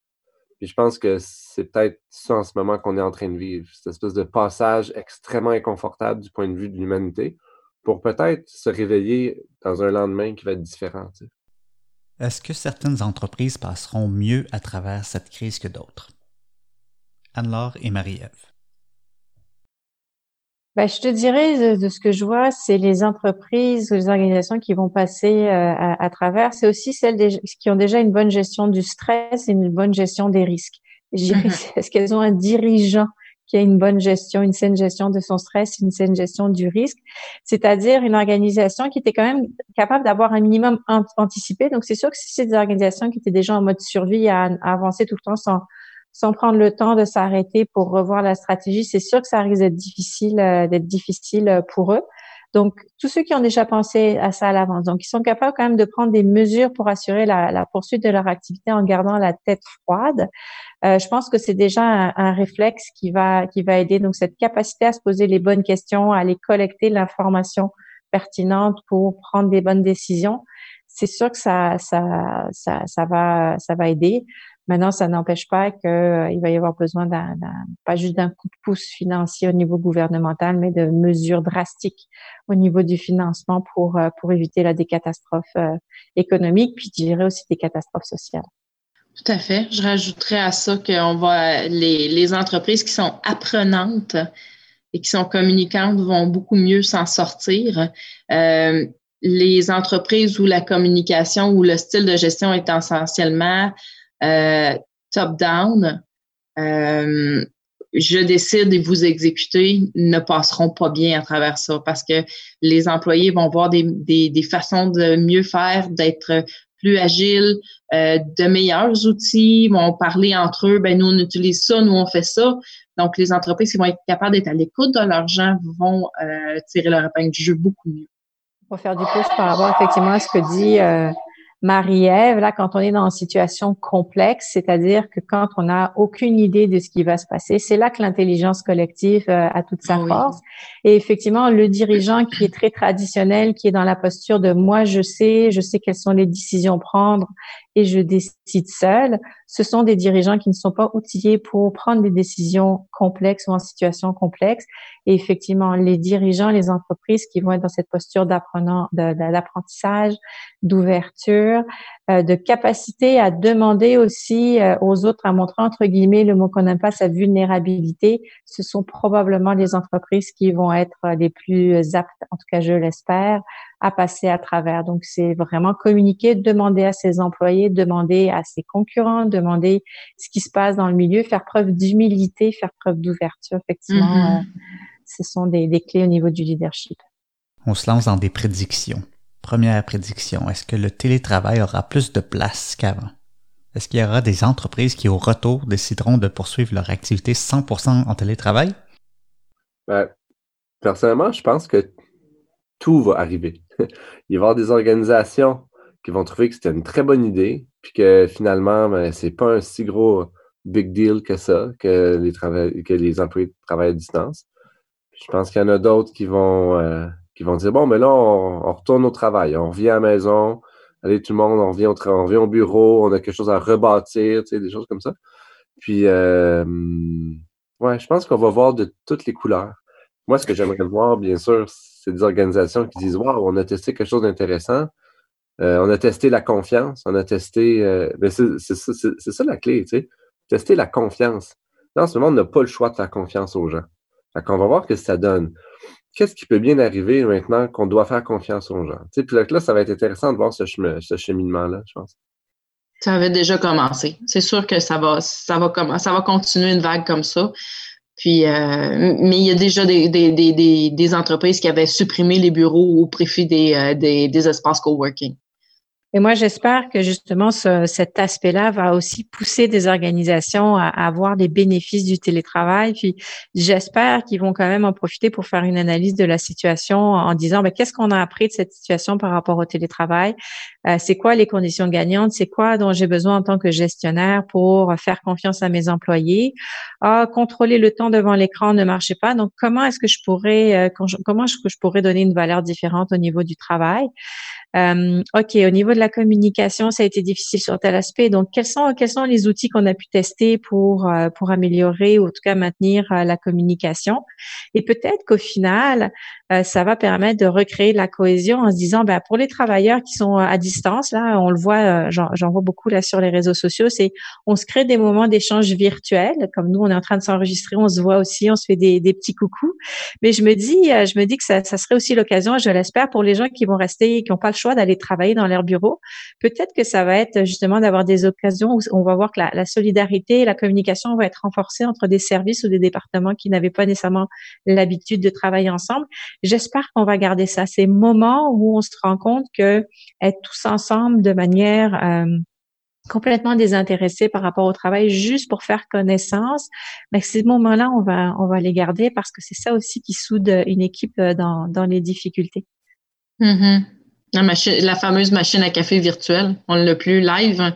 Puis je pense que c'est peut-être ça en ce moment qu'on est en train de vivre, cette espèce de passage extrêmement inconfortable du point de vue de l'humanité pour peut-être se réveiller dans un lendemain qui va être différent. Est-ce que certaines entreprises passeront mieux à travers cette crise que d'autres? Anne-Laure et Marie-Ève. Ben, je te dirais de, ce que je vois, c'est les entreprises ou les organisations qui vont passer euh, à, travers. C'est aussi celles qui ont déjà une bonne gestion du stress et une bonne gestion des risques. Je dirais, mm-hmm. <laughs> est-ce qu'elles ont un dirigeant qui a une bonne gestion, une saine gestion de son stress, une saine gestion du risque, c'est-à-dire une organisation qui était quand même capable d'avoir un minimum anticipé. Donc, c'est sûr que si c'est des organisations qui étaient déjà en mode survie à, à avancer tout le temps sans, sans prendre le temps de s'arrêter pour revoir la stratégie, c'est sûr que ça risque d'être difficile, euh, d'être difficile euh, pour eux. Donc, tous ceux qui ont déjà pensé à ça à l'avance, donc ils sont capables quand même de prendre des mesures pour assurer la, poursuite de leur activité en gardant la tête froide. Euh, je pense que c'est déjà un, réflexe qui va qui va aider. Donc, cette capacité à se poser les bonnes questions, à aller collecter l'information pertinente pour prendre des bonnes décisions, c'est sûr que ça ça ça ça va ça va aider. Maintenant, ça n'empêche pas qu'il euh, va y avoir besoin d'un, pas juste d'un coup de pouce financier au niveau gouvernemental, mais de mesures drastiques au niveau du financement pour, euh, pour éviter des catastrophes euh, économiques, puis je dirais aussi des catastrophes sociales. Tout à fait. Je rajouterais à ça qu'on les, les entreprises qui sont apprenantes et qui sont communicantes vont beaucoup mieux s'en sortir. Les entreprises où la communication ou le style de gestion est essentiellement top-down, euh, je décide et vous exécutez ne passeront pas bien à travers ça parce que les employés vont voir des, des, des façons de mieux faire, d'être plus agiles, euh, de meilleurs outils, vont parler entre eux, ben nous on utilise ça, nous on fait ça. Donc les entreprises qui vont être capables d'être à l'écoute de leurs gens vont euh, tirer leur épingle du jeu beaucoup mieux. On va faire du pouce par rapport effectivement à ce que dit euh, Marie-Ève, là, quand on est dans une situation complexe, c'est-à-dire que quand on n'a aucune idée de ce qui va se passer, c'est là que l'intelligence collective euh, a toute sa force. Et effectivement, le dirigeant qui est très traditionnel, qui est dans la posture de moi, je sais, je sais quelles sont les décisions à prendre et je décide seul, ce sont des dirigeants qui ne sont pas outillés pour prendre des décisions complexes ou en situation complexe. Et effectivement, les dirigeants, les entreprises qui vont être dans cette posture d'apprenant, d'apprentissage, d'ouverture, euh, de capacité à demander aussi euh, aux autres à montrer entre guillemets le mot qu'on n'aime pas sa vulnérabilité, ce sont probablement les entreprises qui vont être les plus aptes, en tout cas je l'espère, à passer à travers. Donc c'est vraiment communiquer, demander à ses employés, demander à ses concurrents, demander ce qui se passe dans le milieu, faire preuve d'humilité, faire preuve d'ouverture. Effectivement, mm-hmm. euh, ce sont des, des clés au niveau du leadership. On se lance dans des prédictions. Première prédiction, est-ce que le télétravail aura plus de place qu'avant? Est-ce qu'il y aura des entreprises qui, au retour, décideront de poursuivre leur activité 100% en télétravail? Ben, personnellement, je pense que tout va arriver. <laughs> Il va y avoir des organisations qui vont trouver que c'était une très bonne idée, puis que finalement, ben, c'est pas un si gros big deal que ça, que les, que employés travaillent à distance. je pense qu'il y en a d'autres qui vont euh, qui vont dire bon, mais là, on, retourne au travail, on revient à la maison, allez tout le monde, on revient au, bureau, on a quelque chose à rebâtir, des choses comme ça. Puis, euh, ouais, je pense qu'on va voir de toutes les couleurs. Moi, ce que j'aimerais voir, bien sûr, c'est des organisations qui disent Wow, on a testé quelque chose d'intéressant. Euh, on a testé la confiance, on a testé. Euh, c'est ça la clé, tu sais. Tester la confiance. Dans ce moment, on n'a pas le choix de faire confiance aux gens. Fait qu'on va voir ce que ça donne. Qu'est-ce qui peut bien arriver maintenant qu'on doit faire confiance aux gens? Tu sais, puis là, ça va être intéressant de voir ce, ce cheminement-là, je pense. Ça avait déjà commencé. C'est sûr que ça va, ça va, ça va continuer une vague comme ça. Puis, euh, mais il y a déjà des, des, des, des, entreprises qui avaient supprimé les bureaux au profit des, euh, des, des espaces coworking. Et moi, j'espère que justement ce, cet aspect-là va aussi pousser des organisations à, avoir les bénéfices du télétravail. Puis j'espère qu'ils vont quand même en profiter pour faire une analyse de la situation en disant ben, qu'est-ce qu'on a appris de cette situation par rapport au télétravail? Euh, C'est quoi les conditions gagnantes? C'est quoi dont j'ai besoin en tant que gestionnaire pour faire confiance à mes employés? Ah, contrôler le temps devant l'écran ne marchait pas. Donc comment est-ce que je pourrais euh, comment est-ce que je pourrais donner une valeur différente au niveau du travail? Euh, OK, au niveau de la communication, ça a été difficile sur tel aspect. Donc, quels sont, quels sont les outils qu'on a pu tester pour, euh, pour améliorer ou en tout cas maintenir euh, la communication? Et peut-être qu'au final, euh, ça va permettre de recréer de la cohésion en se disant, ben, pour les travailleurs qui sont à distance, là, on le voit, j'en vois beaucoup là sur les réseaux sociaux, c'est on se crée des moments d'échange virtuels. Comme nous, on est en train de s'enregistrer, on se voit aussi, on se fait des, des petits coucous. Mais je me dis, je me dis que ça, ça serait aussi l'occasion, je l'espère, pour les gens qui vont rester, qui n'ont pas le choix d'aller travailler dans leur bureau. Peut-être que ça va être justement d'avoir des occasions où on va voir que la, solidarité et la communication vont être renforcées entre des services ou des départements qui n'avaient pas nécessairement l'habitude de travailler ensemble. J'espère qu'on va garder ça, ces moments où on se rend compte que être tous ensemble de manière euh, complètement désintéressés par rapport au travail juste pour faire connaissance, mais ces moments-là, on va, on va les garder parce que c'est ça aussi qui soude une équipe euh, dans, dans les difficultés. Mm-hmm. La, machine, la fameuse machine à café virtuelle, on ne l'a plus live.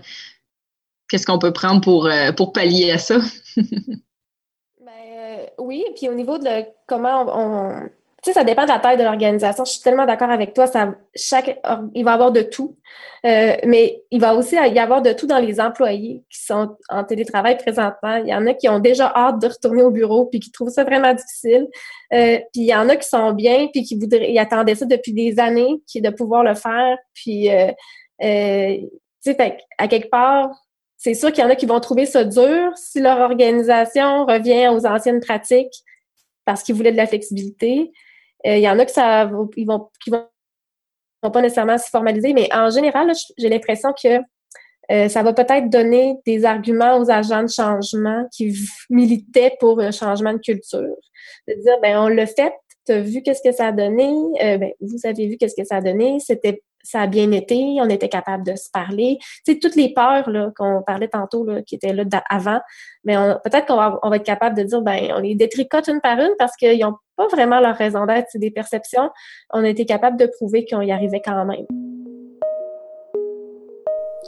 Qu'est-ce qu'on peut prendre pour, euh, pour pallier à ça? <laughs> ben, euh, oui, puis au niveau de comment on, tu sais, ça dépend de la taille de l'organisation. Je suis tellement d'accord avec toi. Ça, chaque, il va y avoir de tout. Euh, mais il va aussi y avoir de tout dans les employés qui sont en télétravail présentement. Il y en a qui ont déjà hâte de retourner au bureau puis qui trouvent ça vraiment difficile. Euh, puis il y en a qui sont bien puis qui voudraient, ils attendaient ça depuis des années, qui de pouvoir le faire. Puis, euh, euh tu sais, à quelque part, c'est sûr qu'il y en a qui vont trouver ça dur si leur organisation revient aux anciennes pratiques parce qu'ils voulaient de la flexibilité. Euh, il y en a ils vont, qui vont, pas nécessairement se formaliser, mais en général, j'ai l'impression que euh, ça va peut-être donner des arguments aux agents de changement qui militaient pour un changement de culture. De dire, ben on l'a fait, tu as vu qu'est-ce que ça a donné, euh, ben, vous avez vu qu'est-ce que ça a donné, c'était ça a bien été, on était capable de se parler. Tu sais, toutes les peurs là, qu'on parlait tantôt, là, qui étaient là avant, mais peut-être qu'on va, être capable de dire, ben, on les détricote une par une parce qu'ils n'ont pas vraiment leur raison d'être, c'est des perceptions. On a été capable de prouver qu'on y arrivait quand même.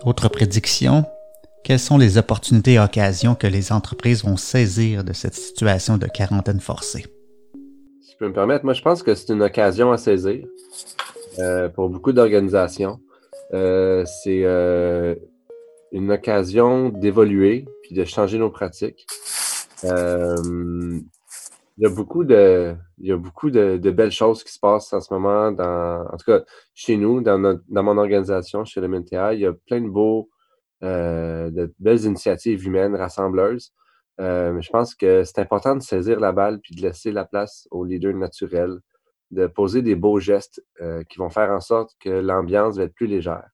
Autre prédiction, quelles sont les opportunités et occasions que les entreprises vont saisir de cette situation de quarantaine forcée? Si je peux me permettre, moi je pense que c'est une occasion à saisir. Euh, pour beaucoup d'organisations. Euh, c'est euh, une occasion d'évoluer puis de changer nos pratiques. Il y a beaucoup de, il y a beaucoup de, belles choses qui se passent en ce moment, dans, en tout cas chez nous, dans, dans mon organisation, chez le MNTA. Il y a plein de beaux, de belles initiatives humaines rassembleuses. je pense que c'est important de saisir la balle puis de laisser la place aux leaders naturels, de poser des beaux gestes euh, qui vont faire en sorte que l'ambiance va être plus légère.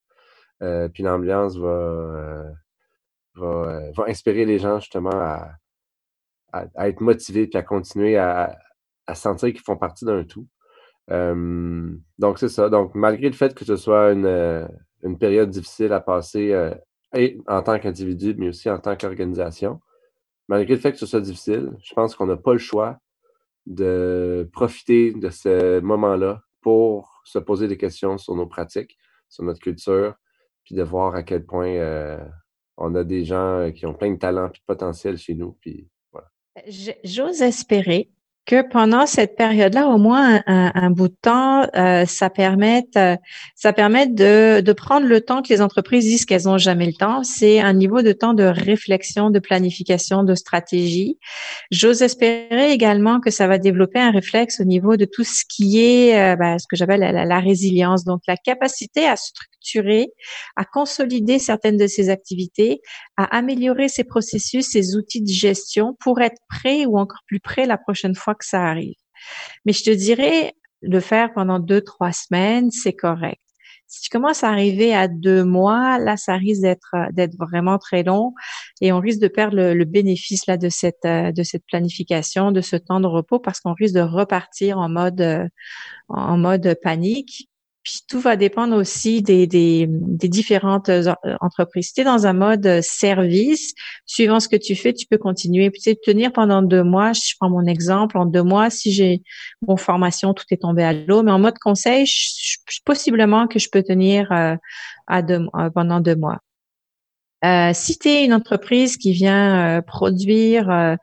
Euh, puis l'ambiance va, euh, va, va, inspirer les gens justement à, à, être motivés puis à continuer à, sentir qu'ils font partie d'un tout. donc, c'est ça. Donc, malgré le fait que ce soit une, une période difficile à passer en tant qu'individu, mais aussi en tant qu'organisation, malgré le fait que ce soit difficile, je pense qu'on n'a pas le choix de profiter de ce moment-là pour se poser des questions sur nos pratiques, sur notre culture, puis de voir à quel point euh, on a des gens qui ont plein de talent et de potentiel chez nous. Puis. J'ose espérer que pendant cette période-là, au moins un, bout de temps, euh, ça permette, euh, ça permette de, de, prendre le temps que les entreprises disent qu'elles n'ont jamais le temps. C'est un niveau de temps de réflexion, de planification, de stratégie. J'ose espérer également que ça va développer un réflexe au niveau de tout ce qui est euh, ben, ce que j'appelle la, la, résilience, donc la capacité à structurer, à consolider certaines de ces activités, à améliorer ses processus, ses outils de gestion pour être prêt ou encore plus prêt la prochaine fois que ça arrive. Mais je te dirais, le faire pendant deux, trois semaines, c'est correct. Si tu commences à arriver à deux mois, là, ça risque d'être d'être vraiment très long et on risque de perdre le, bénéfice là de cette de cette planification, de ce temps de repos parce qu'on risque de repartir en mode en mode panique puis tout va dépendre aussi des, différentes euh, entreprises. Si tu es dans un mode euh, service, suivant ce que tu fais, tu peux continuer. Tu sais, tenir pendant deux mois, je prends mon exemple, en deux mois, si j'ai mon formation, tout est tombé à l'eau, mais en mode conseil, possiblement que je peux tenir euh, pendant deux mois. Euh, si tu es une entreprise qui vient euh, produire euh,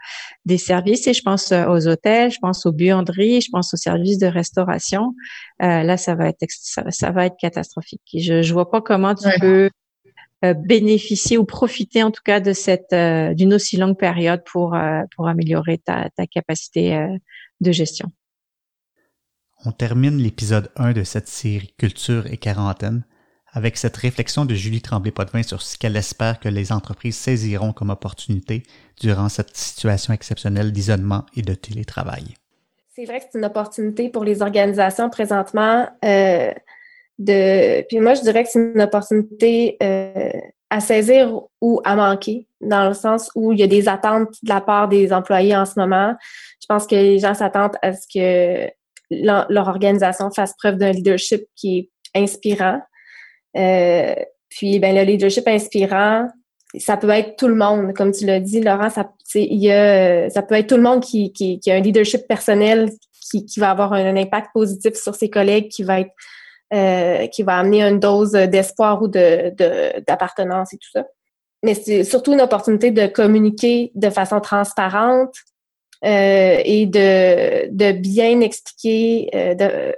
des services, et je pense aux hôtels, je pense aux buanderies, je pense aux services de restauration, là, ça va être ça, va être catastrophique. Je ne vois pas comment tu peux bénéficier ou profiter en tout cas de cette d'une aussi longue période pour pour améliorer ta, ta capacité de gestion. On termine l'épisode 1 de cette série Culture et quarantaine avec cette réflexion de Julie Tremblay-Potvin sur ce qu'elle espère que les entreprises saisiront comme opportunité durant cette situation exceptionnelle d'isolement et de télétravail. C'est vrai que c'est une opportunité pour les organisations présentement euh. Puis moi, je dirais que c'est une opportunité euh, à saisir ou à manquer, dans le sens où il y a des attentes de la part des employés en ce moment. Je pense que les gens s'attendent à ce que leur organisation fasse preuve d'un leadership qui est inspirant, euh, puis, ben, le leadership inspirant, ça peut être tout le monde, comme tu l'as dit, Laurent. Ça, y a, ça peut être tout le monde qui, qui, qui a un leadership personnel qui, qui, va avoir un, impact positif sur ses collègues, qui va être, euh, qui va amener une dose d'espoir ou de, d'appartenance et tout ça. Mais c'est surtout une opportunité de communiquer de façon transparente euh, et de, de bien expliquer euh, de,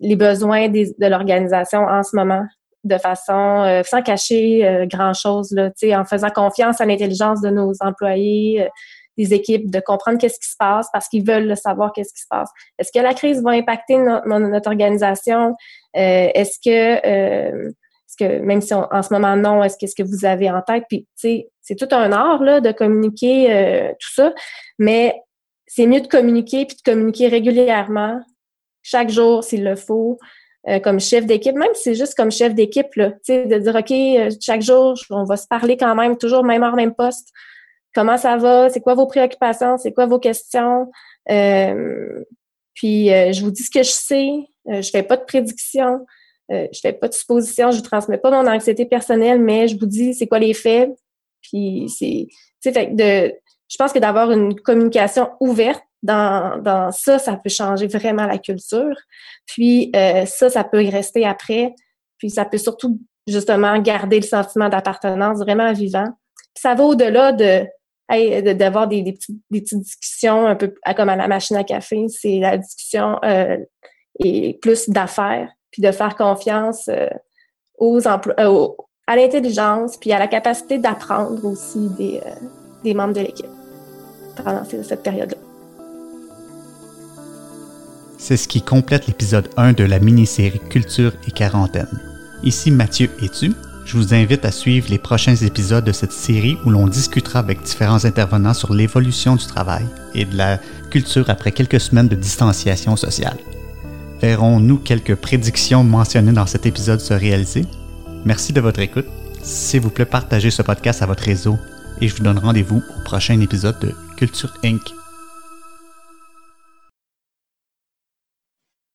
les besoins des, de l'organisation en ce moment de façon euh, sans cacher euh, grand chose là, en faisant confiance à l'intelligence de nos employés, euh, des équipes, de comprendre qu'est-ce qui se passe parce qu'ils veulent savoir qu'est-ce qui se passe. Est-ce que la crise va impacter notre organisation? Est-ce que est-ce que même si en ce moment non, est-ce que ce que vous avez en tête? Puis c'est tout un art là de communiquer tout ça, mais c'est mieux de communiquer puis de communiquer régulièrement chaque jour s'il le faut. Euh, comme chef d'équipe, même si c'est juste comme chef d'équipe, là, de dire, OK, euh, chaque jour, on va se parler quand même, toujours même heure, même poste. Comment ça va? C'est quoi vos préoccupations? C'est quoi vos questions? Euh, puis, je vous dis ce que je sais. je fais pas de prédiction. je fais pas de supposition. Je vous transmets pas mon anxiété personnelle, mais je vous dis c'est quoi les faits. Puis, c'est, tu sais, de, je pense que d'avoir une communication ouverte dans, dans ça, ça peut changer vraiment la culture. Puis euh, ça, ça peut y rester après. Puis ça peut surtout justement garder le sentiment d'appartenance vraiment vivant. Puis ça va au-delà de d'avoir des, des, petites, des, petites, discussions un peu comme à la machine à café. C'est la discussion euh, et plus d'affaires, puis de faire confiance euh, aux emplois, euh, à l'intelligence, puis à la capacité d'apprendre aussi des, euh, des membres de l'équipe pendant cette période-là. C'est ce qui complète l'épisode 1 de la mini-série Culture et quarantaine. Ici Mathieu et tu. Je vous invite à suivre les prochains épisodes de cette série où l'on discutera avec différents intervenants sur l'évolution du travail et de la culture après quelques semaines de distanciation sociale. Verrons-nous quelques prédictions mentionnées dans cet épisode se réaliser? Merci de votre écoute. S'il vous plaît, partagez ce podcast à votre réseau et je vous donne rendez-vous au prochain épisode de Culture Inc.